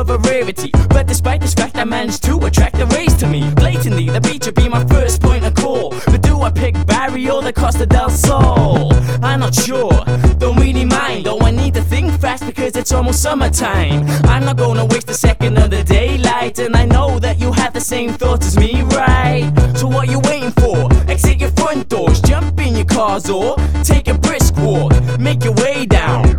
of a rarity. But despite this fact, I managed to attract the rays to me. Blatantly, the beach would be my first point of call. But do I pick Barry or the Costa del Sol? I'm not sure, don't really mind. Though I need to think fast because it's almost summertime. I'm not gonna waste a second of the daylight. And I know that you have the same thoughts as me, right? So what you waiting for? Exit your front doors, jump in your cars or take a brisk walk. Make your way down the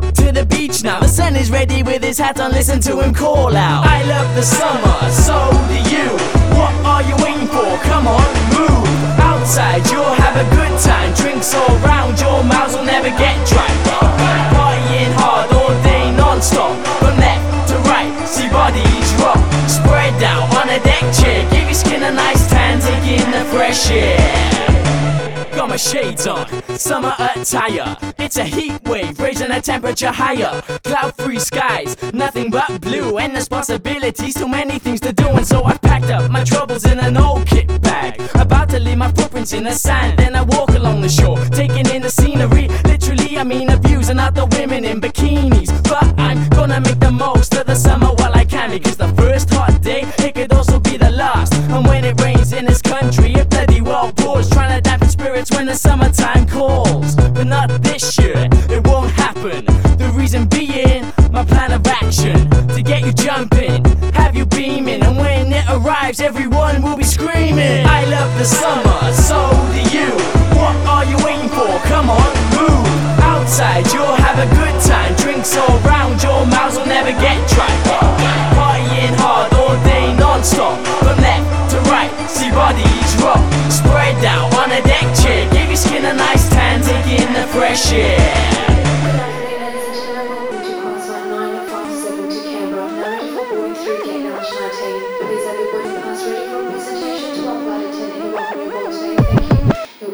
is ready with his hat on, listen to him call out. I love the summer, so do you. What are you waiting for? Come on, move. Outside, you'll have a good time. Drinks all round, your mouths will never get dry. Partying hard all day, non-stop. From left to right, see bodies rock. Spread out on a deck chair. Give your skin a nice tan, take in the fresh air. My shades on, summer attire. It's a heat wave, raising the temperature higher. Cloud free skies, nothing but blue. Endless possibilities, too many things to do. And so I packed up my troubles in an old kit bag. About to leave my footprints in the sand. Then I walk along the shore, taking in the scenery. Literally, I mean the views and other women in bikinis. But I'm gonna make the most of the summer while I can. Because the first But not this year, it won't happen. The reason being, my plan of action to get you jumping, have you beaming, and when it arrives, everyone will be screaming. I love the summer, so do you. What are you waiting for? Come on, move. Outside, you'll have a good time. Drinks all round, your mouths will never get dry.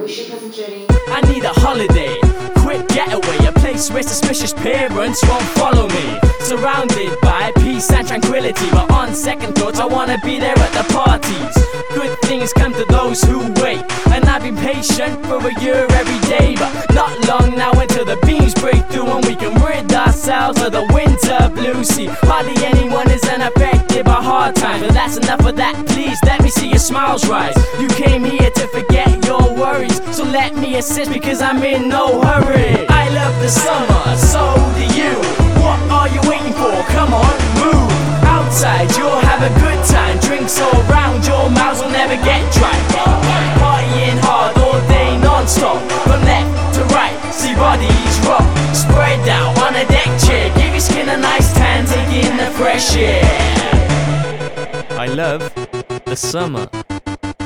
Journey. I need a holiday, quick getaway, a place where suspicious parents won't follow me. Surrounded by peace and tranquility, but on second thoughts, I wanna be there at the parties. Good things come to those who wait, and I've been patient for a year every day, but not long now until the beams break through and we can rid ourselves of the winter blues. See, hardly anyone is unaffected by hard times, but that's enough of that. Please let me see your smiles rise. You came here let me assist because I'm in no hurry. I love the summer, so do you. What are you waiting for? Come on, move. Outside, you'll have a good time. Drinks all round, your mouths will never get dry. Partying hard all day, non-stop. From left to right, see bodies rock. Spread out on a deck chair. Give your skin a nice tan, take in the fresh air. I love the summer.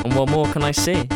And what more can I say?